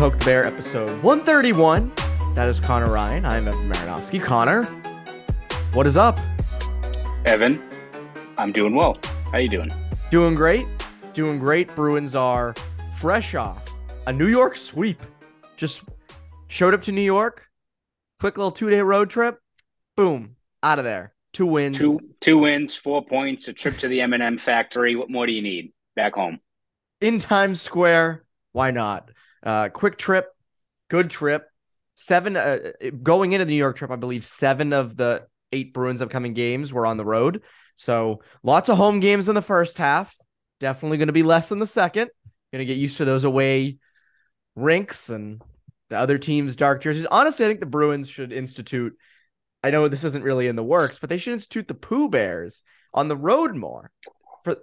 Poke the Bear, episode 131. That is Conor Ryan. I'm Evan Marinofsky. Conor, what is up? Evan, I'm doing well. How you doing? Doing great. Doing great. Bruins are fresh off a New York sweep. Just showed up to New York. Quick little two day road trip. Boom, out of there. Two wins. Two two wins, four points, a trip to the M&M factory. What more do you need? Back home. in Times Square. Why not? Uh, quick trip, good trip. Seven uh, going into the New York trip, I believe seven of the eight Bruins upcoming games were on the road. So lots of home games in the first half. Definitely going to be less in the second. Going to get used to those away rinks and the other team's dark jerseys. Honestly, I think the Bruins should institute. I know this isn't really in the works, but they should institute the Pooh Bears on the road more. For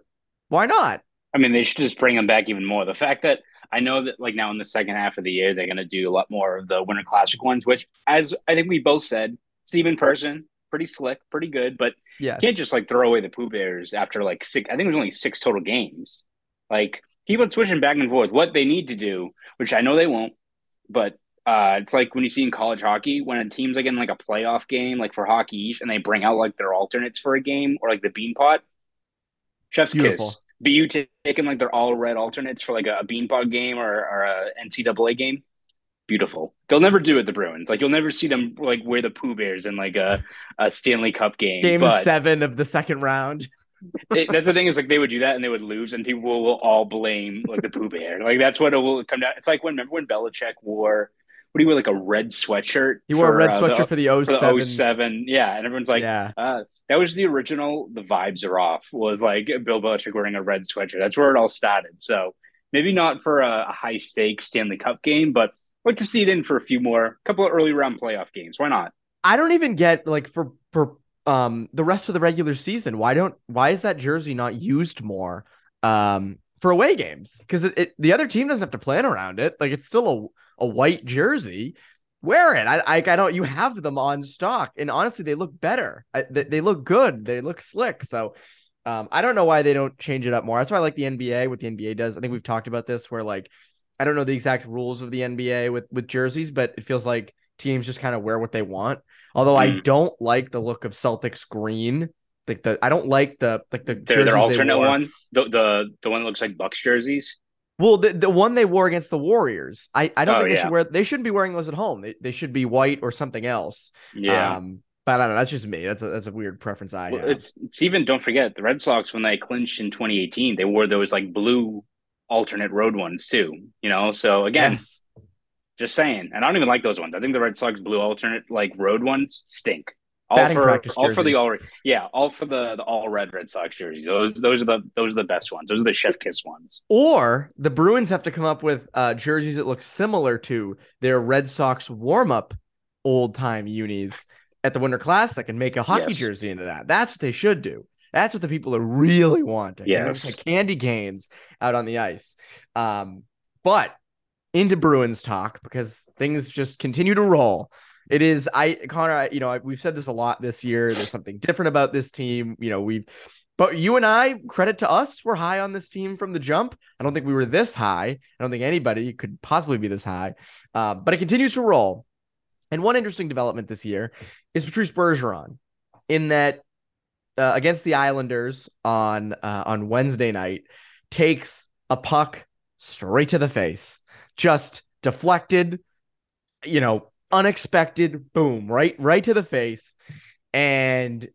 why not? I mean, they should just bring them back even more. The fact that I know that like now in the second half of the year they're going to do a lot more of the Winter Classic ones, which as I think we both said, Steven Person, pretty slick, pretty good, but Yes. you can't just like throw away the Pooh Bears after like six. I think it was only six total games. Like keep on switching back and forth. What they need to do, which I know they won't, but uh, it's like when you see in college hockey when a team's like in like a playoff game, like for Hockey East, and they bring out like their alternates for a game or like the Beanpot. Chef's Beautiful. kiss. Be you taking like their all red alternates for like a, a Beanpot game or, or a NCAA game? Beautiful. They'll never do it. The Bruins, like you'll never see them like wear the Pooh Bears in like a, a Stanley Cup game. Game but seven of the second round. it, that's the thing is like they would do that and they would lose and people will, will all blame like the Pooh Bear. Like that's what it will come down. It's like when remember when Belichick wore what do you wear like a red sweatshirt? He wore a red uh, sweatshirt for the for 07. the 07. Yeah, and everyone's like, yeah. uh, that was the original. The vibes are off. Was like Bill Belichick wearing a red sweatshirt. That's where it all started. So maybe not for a, a high stakes Stanley Cup game, but I'd like to see it in for a few more, a couple of early round playoff games. Why not? I don't even get like for for um the rest of the regular season. Why don't why is that jersey not used more um for away games? Because the other team doesn't have to plan around it. Like it's still a, a white jersey. Wear it. I, I I don't. You have them on stock, and honestly, they look better. I, they, they look good. They look slick. So, um, I don't know why they don't change it up more. That's why I like the NBA. What the NBA does. I think we've talked about this. Where like, I don't know the exact rules of the NBA with with jerseys, but it feels like teams just kind of wear what they want. Although I Mm. don't like the look of Celtics green. Like the I don't like the like the Their, their they alternate wore. one, the, the the one that looks like Bucks jerseys. Well, the, the one they wore against the Warriors, I, I don't Oh, think they yeah. should wear. They shouldn't be wearing those at home. They, they should be white or something else. Yeah. Um, but I don't know. That's just me. That's a that's a weird preference I Well, have. it's it's even don't forget the Red Sox when they clinched in 2018, they wore those like blue alternate road ones too. You know, so again, Yes. just saying. And I don't even like those ones. I think the Red Sox blue alternate like road ones stink. All for all for the all yeah, all for the the all red Red Sox jerseys. Those those are the those are the best ones. Those are the chef kiss ones. Or the Bruins have to come up with uh, jerseys that look similar to their Red Sox warm up old time unis at the Winter Classic and make a hockey Yes. jersey into that. That's what they should do. That's what the people are really wanting. You know, it's Yes. like candy canes out on the ice. Um, but into Bruins talk because things just continue to roll. It is I Conor. I, you know I, we've said this a lot this year. There's something different about this team. You know we've, but you and I credit to us. We're high on this team from the jump. I don't think we were this high. I don't think anybody could possibly be this high. Uh, but it continues to roll. And one interesting development this year is Patrice Bergeron, in that uh, against the Islanders on uh, on Wednesday night, takes a puck straight to the face, just deflected, you know, unexpected, boom, right, right to the face, and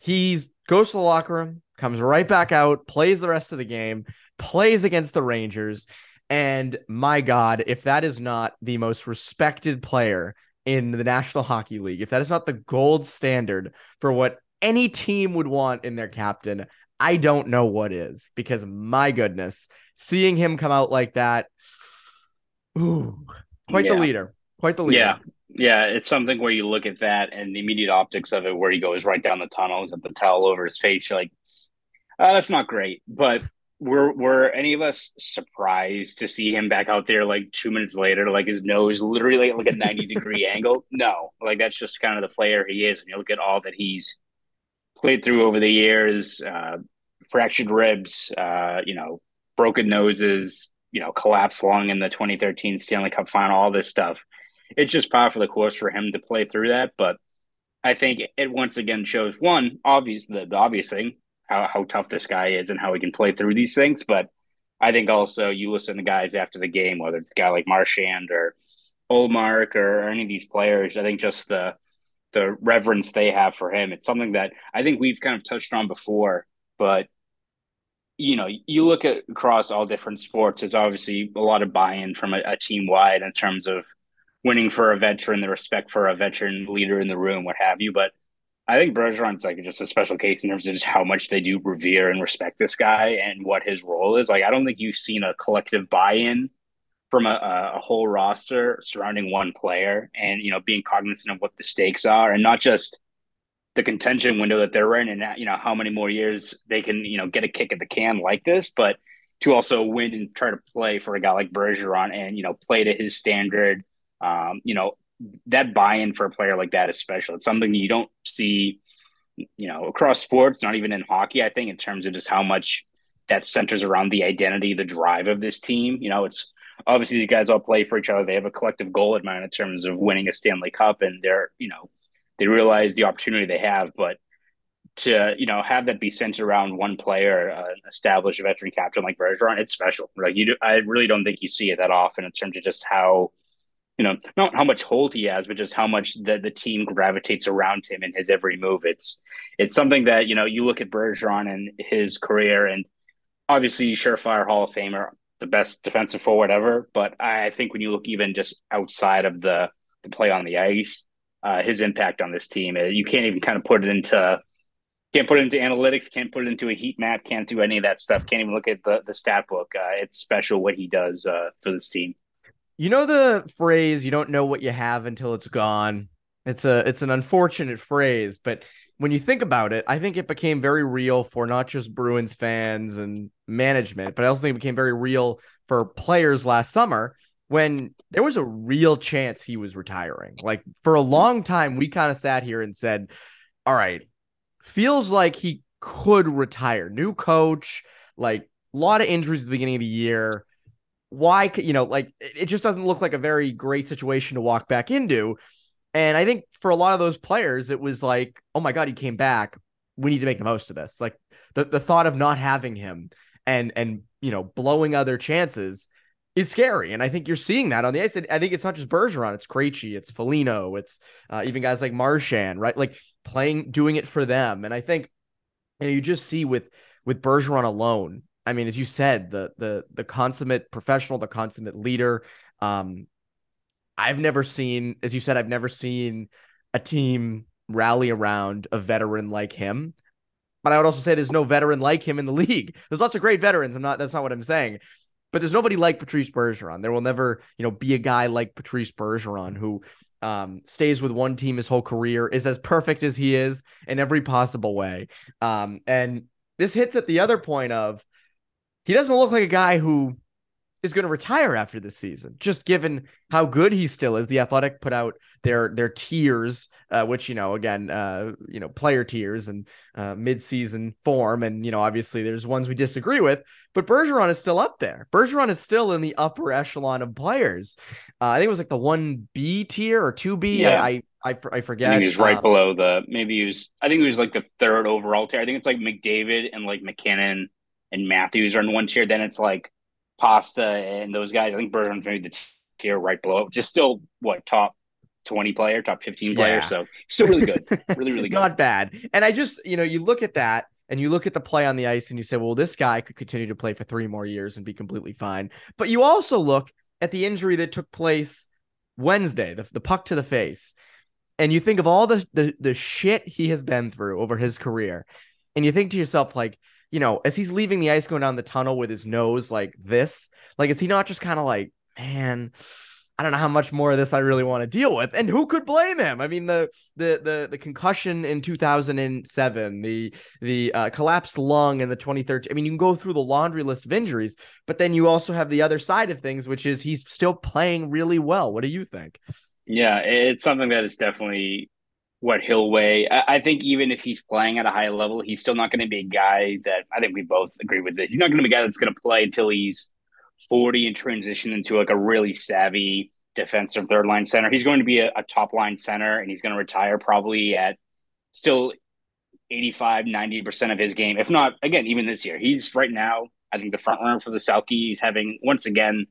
he's goes to the locker room, comes right back out, plays the rest of the game, plays against the Rangers, and my God, if that is not the most respected player in the National Hockey League, if that is not the gold standard for what any team would want in their captain, I don't know what is. Because my goodness, seeing him come out like that, ooh, quite the leader, quite the leader. Yeah. Yeah, it's something where you look at that and the immediate optics of it, where he goes right down the tunnel, got the towel over his face. You're like, uh, that's not great. But were were any of us surprised to see him back out there like two minutes later, like his nose literally at like a 90 degree angle? No, like that's just kind of the player he is. And you look at all that he's played through over the years, uh, fractured ribs, uh, you know, broken noses, you know, collapsed lung in the 2013 Stanley Cup final, all this stuff. It's just par for the course for him to play through that. But I think it once again shows one, obvious the, the obvious thing, how, how tough this guy is and how he can play through these things. But I think also you listen to guys after the game, whether it's a guy like Marchand or Ullmark or, or any of these players, I think just the the reverence they have for him. It's something that I think we've kind of touched on before, but you know, you look at across all different sports, there's obviously a lot of buy-in from a, a team wide in terms of winning for a veteran, the respect for a veteran leader in the room, what have you. But I think Bergeron's like just a special case in terms of just how much they do revere and respect this guy and what his role is. Like, I don't think you've seen a collective buy-in from a, a whole roster surrounding one player and you know being cognizant of what the stakes are and not just the contention window that they're in and you know how many more years they can you know get a kick at the can like this but to also win and try to play for a guy like Bergeron and you know play to his standard um, you know that buy-in for a player like that is special it's something you don't see you know across sports not even in hockey i think in terms of just how much that centers around the identity the drive of this team you know it's obviously these guys all play for each other. They have a collective goal in mind in terms of winning a Stanley Cup, and they're you know they realize the opportunity they have, but to you know have that be centered around one player, uh, established veteran captain like Bergeron, it's special. Like you, do, I really don't think you see it that often in terms of just how you know not how much hold he has, but just how much the the team gravitates around him in his every move. It's it's something that you know you look at Bergeron and his career, and obviously surefire Hall of Famer, the best defensive forward ever. But I think when you look even just outside of the, the play on the ice, uh, his impact on this team, uh, you can't even kind of put it into can't put it into analytics, can't put it into a heat map, can't do any of that stuff. Can't even look at the the stat book. Uh, it's special what he does uh, for this team. You know the phrase "you don't know what you have until it's gone." It's a it's an unfortunate phrase, but when you think about it, I think it became very real for not just Bruins fans and management, but I also think it became very real for players last summer when there was a real chance he was retiring. Like for a long time, we kind of sat here and said, all right, feels like he could retire. New coach, like a lot of injuries at the beginning of the year. Why, you know, like it just doesn't look like a very great situation to walk back into. And I think for a lot of those players, it was like, oh my God, he came back. We need to make the most of this. Like the, the thought of not having him and and you know blowing other chances is scary. And I think you're seeing that on the ice. I think it's not just Bergeron, it's Krejci, it's Foligno, it's uh, even guys like Marchand, right? Like playing, doing it for them. And I think you, know, you just see with with Bergeron alone. I mean, as you said, the the the consummate professional, the consummate leader. Um, I've never seen, as you said, I've never seen a team rally around a veteran like him. But I would also say there's no veteran like him in the league. There's lots of great veterans. I'm not. That's not what I'm saying. But there's nobody like Patrice Bergeron. There will never, you know, be a guy like Patrice Bergeron who um, stays with one team his whole career, is as perfect as he is in every possible way. Um, and this hits at the other point of he doesn't look like a guy who is going to retire after this season, just given how good he still is. The Athletic put out their their tiers, uh, which you know, again, uh, you know, player tiers and uh, mid-season form, and you know, obviously there's ones we disagree with, but Bergeron is still up there. Bergeron is still in the upper echelon of players. Uh, I think it was like the one B tier or two B. Yeah. I, I I forget. I think he's right um, below the maybe he was. I think he was like the third overall tier. I think it's like McDavid and like MacKinnon and Matthews are in one tier. Then it's like Pasta and those guys. I think Bergeron's maybe the tier right below, just still what top 20 player, top 15 player. Yeah. So still really good. really, really good. Not bad. And I just, you know, you look at that and you look at the play on the ice and you say, well, this guy could continue to play for three more years and be completely fine. But you also look at the injury that took place Wednesday, the, the puck to the face. And you think of all the, the the shit he has been through over his career. And you think to yourself, like, you know, as he's leaving the ice going down the tunnel with his nose like this, like, is he not just kind of like, man, I don't know how much more of this I really want to deal with. And who could blame him? I mean, the the the the concussion in 2007, the the uh, collapsed lung in the 2013. I mean, you can go through the laundry list of injuries, but then you also have the other side of things, which is he's still playing really well. What do you think? Yeah, it's something that is definitely what he'll weigh. I, I, think even if he's playing at a high level, he's still not going to be a guy that I think we both agree with this. He's not going to be a guy that's going to play until he's 40 and transition into like a really savvy defensive third line center. He's going to be a, a top line center and he's going to retire probably at still 85, 90% of his game. If not, again, even this year, he's right now, I think the front runner for the Selke. He's having, once again,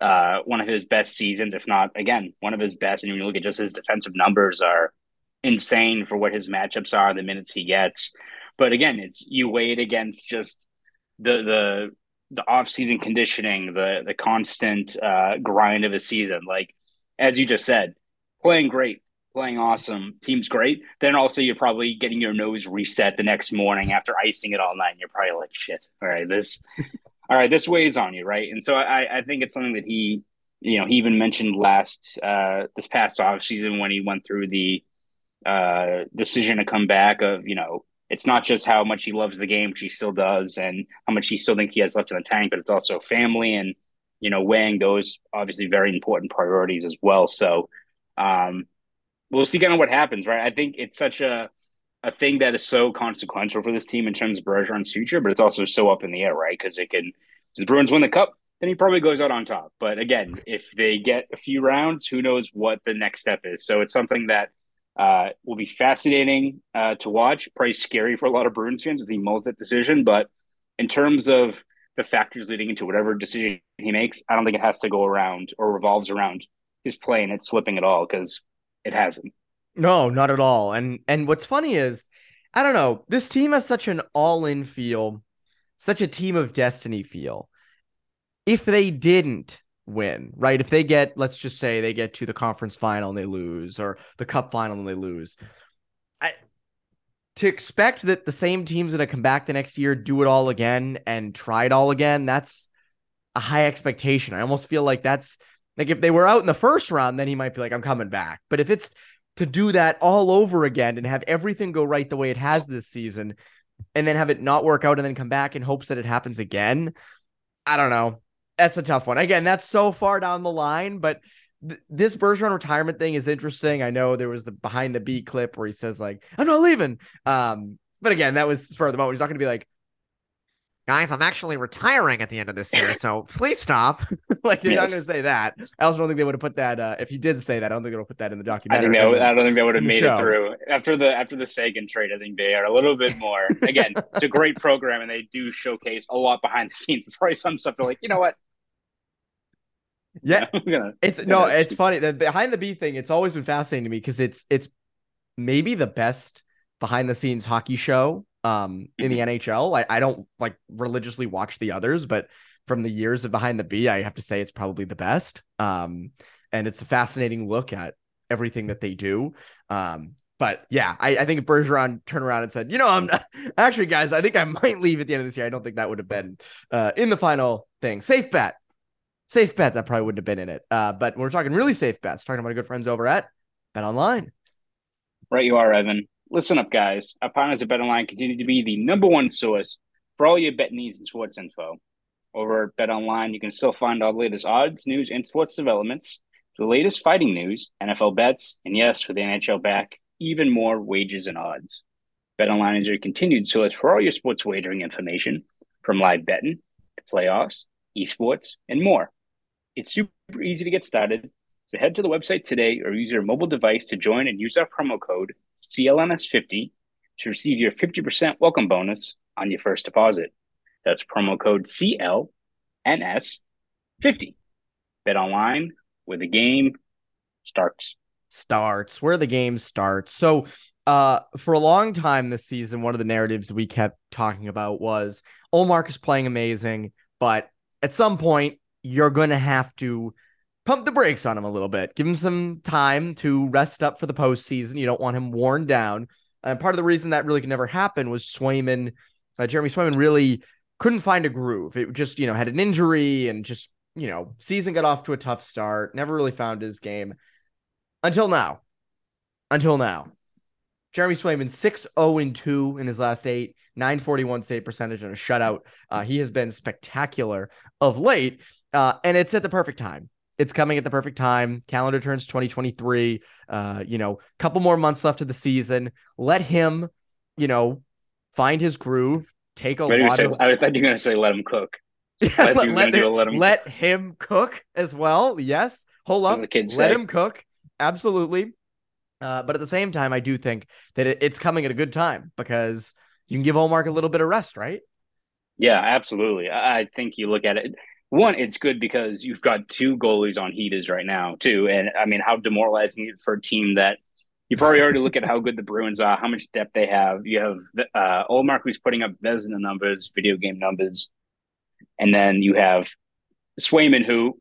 uh, one of his best seasons, if not, again, one of his best. And when you look at just his defensive numbers are insane for what his matchups are, the minutes he gets. But again, it's you weigh it against just the the the off season conditioning, the the constant uh, grind of a season. Like as you just said, playing great, playing awesome, team's great. Then also you're probably getting your nose reset the next morning after icing it all night. And you're probably like, shit, all right, this, all right, this weighs on you, right? And so I, I think it's something that he, you know, he even mentioned last uh, this past off season when he went through the uh, decision to come back of you know it's not just how much he loves the game, which he still does, and how much he still thinks he has left in the tank, but it's also family and you know weighing those obviously very important priorities as well. So um, we'll see kind of what happens, right? I think it's such a a thing that is so consequential for this team in terms of Bergeron's future, but it's also so up in the air, right? Because it can, the Bruins win the cup, then he probably goes out on top. But again, if they get a few rounds, who knows what the next step is? So it's something that uh, will be fascinating uh, to watch. Probably scary for a lot of Bruins fans as he mulls that decision. But in terms of the factors leading into whatever decision he makes, I don't think it has to go around or revolves around his play and it's slipping at all because it hasn't. No, not at all. And and what's funny is, I don't know, this team has such an all-in feel, such a team of destiny feel. If they didn't win, right? If they get, let's just say they get to the conference final and they lose, or the cup final and they lose. I to expect that the same team's gonna come back the next year, do it all again, and try it all again, that's a high expectation. I almost feel like that's like if they were out in the first round, then he might be like, I'm coming back. But if it's to do that all over again and have everything go right the way it has this season, and then have it not work out and then come back in hopes that it happens again, I don't know that's a tough one. Again, that's so far down the line, but th- this Bergeron retirement thing is interesting. I know there was the behind the B clip where he says like, "I'm not leaving." Um, but again, that was for the moment. He's not going to be like, guys, I'm actually retiring at the end of this year, so please stop. like they're yes. not going to say that. I also don't think they would have put that. Uh, if he did say that, I don't think they would put that in the documentary. I, think they, I don't think they would have made show. it through after the after the Seguin trade. I think they are a little bit more. Again, it's a great program, and they do showcase a lot behind the scenes. Probably some stuff they're like, you know what, yeah, gonna, it's no, it's funny. The behind the B thing, it's always been fascinating to me because it's it's maybe the best behind the scenes hockey show um in the mm-hmm. NHL. I, I don't like religiously watch the others, but from the years of behind the B, I have to say it's probably the best. Um, and it's a fascinating look at everything that they do. Um, but yeah, I, I think Bergeron turned around and said, you know, I'm not, actually, guys, I think I might leave at the end of this year. I don't think that would have been uh, in the final thing. Safe bet safe bet that probably wouldn't have been in it. Uh, but we're talking really safe bets, talking about our good friends over at BetOnline. Right, you are, Evan. Listen up, guys. Our partners at BetOnline continue to be the number one source for all your bet needs and sports info. Over at BetOnline, you can still find all the latest odds, news, and sports developments, the latest fighting news, NFL bets, and yes, with the NHL back, even more wages and odds. BetOnline is your continued source for all your sports wagering information, from live betting to playoffs, esports, and more. It's super easy to get started. So head to the website today or use your mobile device to join and use our promo code CLNS50 to receive your 50% welcome bonus on your first deposit. That's promo code CLNS50. BetOnline where the game starts. Starts where the game starts. So, uh, for a long time this season, one of the narratives we kept talking about was Ullmark is playing amazing, but at some point you're going to have to pump the brakes on him a little bit. Give him some time to rest up for the postseason. You don't want him worn down. And part of the reason that really could never happen was Swayman, uh, Jeremy Swayman really couldn't find a groove. It just, you know, had an injury and just, you know, season got off to a tough start. Never really found his game until now. Until now. Jeremy Swayman 6 0 2 in his last eight, 941 save percentage and a shutout. Uh, he has been spectacular of late. Uh, and it's at the perfect time. It's coming at the perfect time. Calendar turns 2023. Uh, you know, couple more months left of the season. Let him, you know, find his groove. Take a lot say, of. I thought you were going to say let him cook. Yeah, Let let, let him, let him- let him cook as well. Yes. Hold up. the kids Let say. him cook. Absolutely. Uh, but at the same time, I do think that it, it's coming at a good time because you can give Ullmark a little bit of rest, right? Yeah, absolutely. I I think you look at it. One, it's good because you've got two goalies on heaters right now, too. And I mean, how demoralizing it for a team that you probably already look at how good the Bruins are, how much depth they have. You have uh, Ullmark who's putting up Vezina numbers, video game numbers, and then you have Swayman who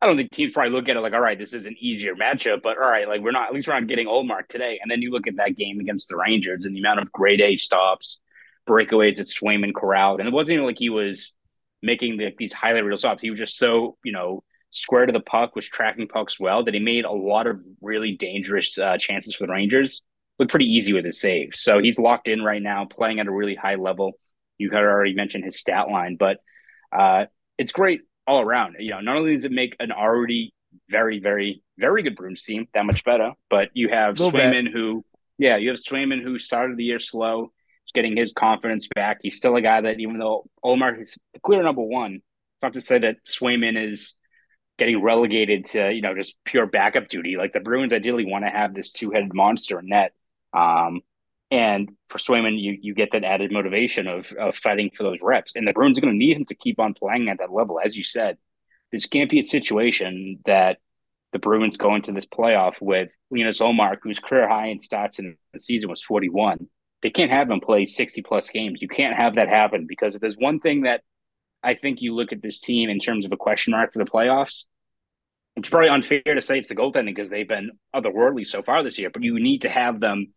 I don't think teams probably look at it like, all right, this is an easier matchup, but all right, like we're not at least we're not getting Ullmark today. And then you look at that game against the Rangers and the amount of grade A stops, breakaways that Swayman corralled, and it wasn't even like he was making the, these highlight reel stops. He was just so you know square to the puck, was tracking pucks well that he made a lot of really dangerous uh, chances for the Rangers look pretty easy with his saves. So he's locked in right now, playing at a really high level. You had already mentioned his stat line, but uh, it's great all around. You know, not only does it make an already very, very, very good Bruins team that much better, but you have Little bit. Who, yeah, you have Swayman who started the year slow. He's getting his confidence back. He's still a guy that, even though Ullmark is the clear number one, it's not to say that Swayman is getting relegated to, you know, just pure backup duty. Like the Bruins ideally want to have this two headed monster in net. Um, and for Swayman, you you get that added motivation of of fighting for those reps. And the Bruins are going to need him to keep on playing at that level. As you said, this can't be a situation that the Bruins go into this playoff with Linus Ullmark, whose career high in stats in the season was 41. They can't have him play 60 plus games. You can't have that happen because if there's one thing that I think you look at this team in terms of a question mark for the playoffs, it's probably unfair to say it's the goaltending because they've been otherworldly so far this year, but you need to have them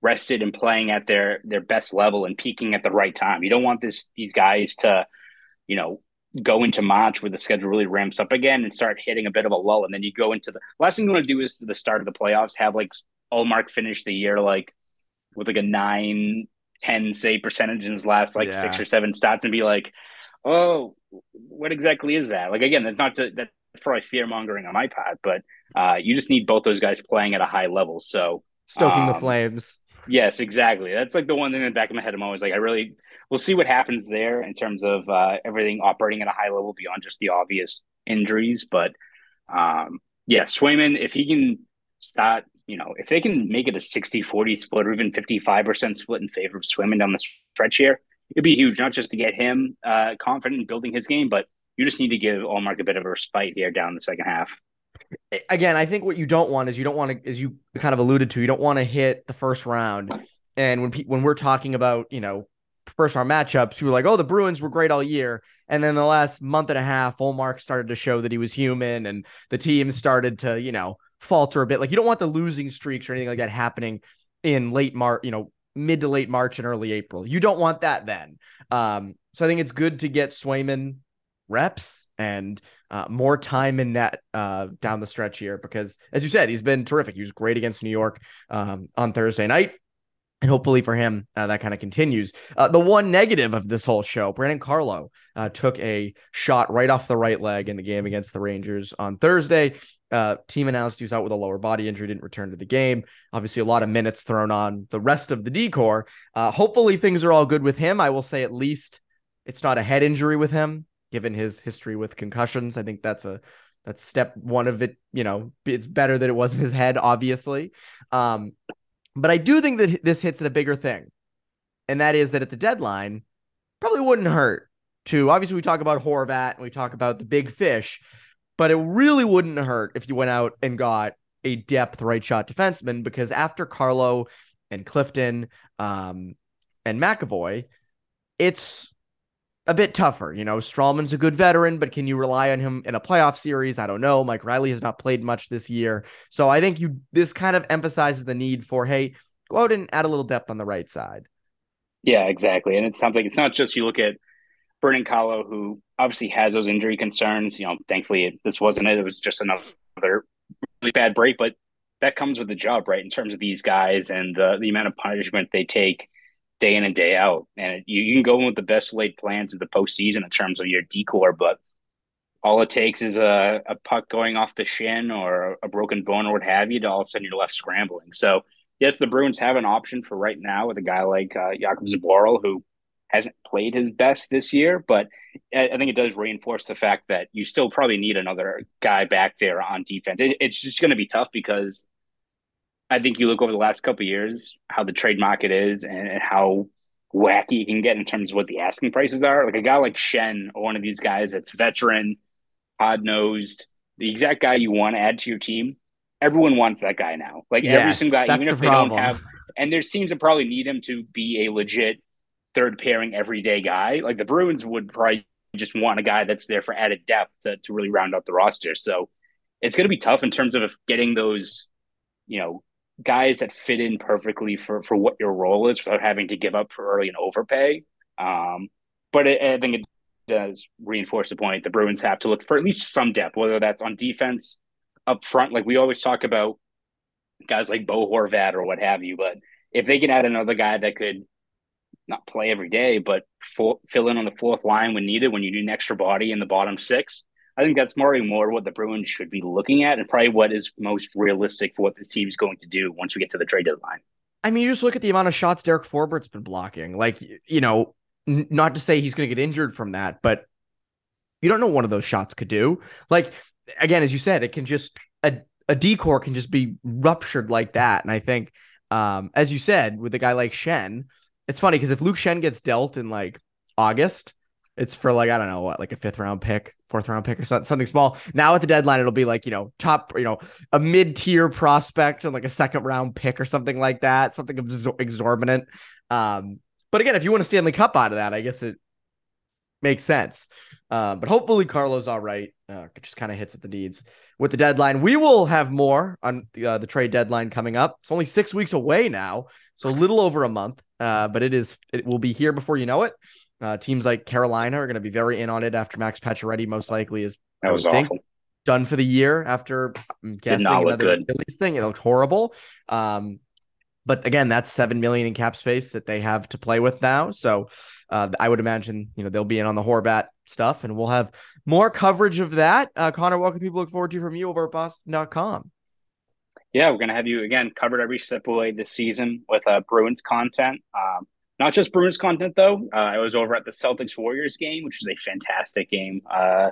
rested and playing at their their best level and peaking at the right time. You don't want this these guys to, you know, go into March where the schedule really ramps up again and start hitting a bit of a lull, and then you go into the last thing you want to do is to the start of the playoffs have like Ullmark finish the year like with like a nine, 10 save percentage in his last like Yeah. six or seven stats and be like, oh, what exactly is that? Like again, that's not to that's probably fear mongering on my part, but uh, you just need both those guys playing at a high level. So Stoking the Um, flames. Yes, exactly. That's like the one thing in the back of my head. I'm always like, I really, we'll see what happens there in terms of uh, everything operating at a high level beyond just the obvious injuries. But um, yeah, Swayman, if he can start, you know, if they can make it a 60 40 split or even 55% split in favor of Swayman down the stretch here, it'd be huge, not just to get him uh, confident in building his game, but you just need to give Ullmark a bit of a respite here down the second half. again, I think what you don't want is you don't want to, as you kind of alluded to, you don't want to hit the first round. And when when we're talking about you know first round matchups, people are like, oh, the Bruins were great all year, and then the last month and a half, Ullmark started to show that he was human, and the team started to you know falter a bit. Like you don't want the losing streaks or anything like that happening in late March, you know, mid to late March and early April. You don't want that then. Um, so I think it's good to get Swayman reps and uh, more time in net uh, down the stretch here because, as you said, he's been terrific. He was great against New York um, on Thursday night. And hopefully for him, uh, that kind of continues. Uh, the one negative of this whole show, Brandon Carlo uh, took a shot right off the right leg in the game against the Rangers on Thursday. Uh, team announced he was out with a lower body injury, didn't return to the game. Obviously, a lot of minutes thrown on the rest of the D corps. Uh, hopefully, things are all good with him. I will say at least it's not a head injury with him, given his history with concussions. I think that's a that's step one of it. You know, it's better that it wasn't his head, obviously. Um, but I do think that this hits at a bigger thing, and that is that at the deadline, probably wouldn't hurt to. Obviously, we talk about Horvat and we talk about the big fish, but it really wouldn't hurt if you went out and got a depth right shot defenseman because after Carlo and Clifton um, and McAvoy, it's a bit tougher. You know, Stralman's a good veteran, but can you rely on him in a playoff series? I don't know. Mike Reilly has not played much this year. So I think you this kind of emphasizes the need for, hey, go out and add a little depth on the right side. Yeah, exactly. And it's something, it's not just you look at Brendan Kahlo, who obviously has those injury concerns. You know, thankfully, it, this wasn't it. It was just another really bad break, but that comes with the job, right? In terms of these guys and the, the amount of punishment they take day in and day out. And you, you can go in with the best laid plans of the postseason in terms of your D corps, but all it takes is a, a puck going off the shin or a broken bone or what have you to all of a sudden you're left scrambling. So, yes, the Bruins have an option for right now with a guy like uh, Jakub Zboril, who hasn't played his best this year, but I think it does reinforce the fact that you still probably need another guy back there on defense. It, it's just going to be tough because I think you look over the last couple years how the trade market is and, and how wacky you can get in terms of what the asking prices are. Like a guy like Schenn or one of these guys that's veteran, hard nosed, the exact guy you want to add to your team. Everyone wants that guy now. Like yes, every single guy, even if the they problem. don't have, and there's teams that probably need him to be a legit third pairing everyday guy. Like the Bruins would probably just want a guy that's there for added depth to, to really round out the roster. So it's going to be tough in terms of getting those, you know, guys that fit in perfectly for for what your role is without having to give up for early and overpay. Um, but it, I think it does reinforce the point the Bruins have to look for at least some depth, whether that's on defense up front, like we always talk about guys like Bo Horvat or what have you. But if they can add another guy that could not play every day, but full, fill in on the fourth line when needed, when you need an extra body in the bottom six, I think that's more and more what the Bruins should be looking at, and probably what is most realistic for what this team is going to do once we get to the trade deadline. I mean, you just look at the amount of shots Derek Forbort's been blocking. Like, you know, n- not to say he's going to get injured from that, but you don't know one of those shots could do. Like, again, as you said, it can just a a D corps can just be ruptured like that. And I think, um, as you said, with a guy like Schenn, it's funny because if Luke Schenn gets dealt in like August, it's for like I don't know what, like a fifth round pick, fourth round pick, or something, small. Now at the deadline, it'll be like you know top, you know, a mid tier prospect and like a second round pick or something like that, something exorbitant. Um, but again, if you want a Stanley Cup out of that, I guess it makes sense. Uh, but hopefully Carlo's all right. Uh, just kind of hits at the deeds with the deadline. We will have more on the, uh, the trade deadline coming up. It's only six weeks away now, so a little over a month. Uh, but it is it will be here before you know it. Uh, teams like Carolina are going to be very in on it after Max Pacioretty most likely is that was awful. Think, done for the year after I'm guessing another Achilles thing. It looked horrible. Um, but again, that's seven million in cap space that they have to play with now. So uh, I would imagine you know they'll be in on the Horvat stuff, and we'll have more coverage of that. Uh, Conor, what can people look forward to from you over at Boston.com? Yeah, we're gonna have you again covered every step away this season with uh, Bruins content. Um, not just Bruins content though. Uh, I was over at the Celtics Warriors game, which was a fantastic game uh,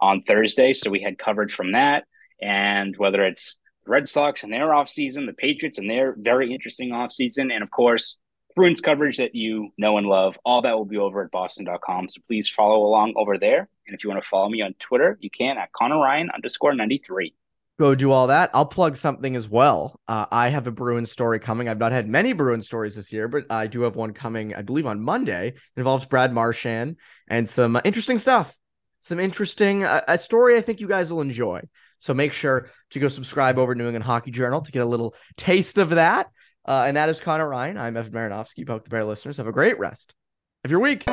on Thursday. So we had coverage from that, and whether it's Red Sox and their offseason, the Patriots and their very interesting offseason, and of course Bruins coverage that you know and love. All that will be over at boston.com. So please follow along over there. And if you want to follow me on Twitter, you can at Conor Ryan underscore 93 go do all that. I'll plug something as well. Uh, I have a Bruin story coming. I've not had many Bruin stories this year, but I do have one coming, I believe, on Monday. It involves Brad Marchand and some interesting stuff. Some interesting, uh, a story I think you guys will enjoy. So make sure to go subscribe over to New England Hockey Journal to get a little taste of that. Uh, and that is Conor Ryan. I'm Evan Marinofsky. Poke the Bear listeners. Have a great rest of your week.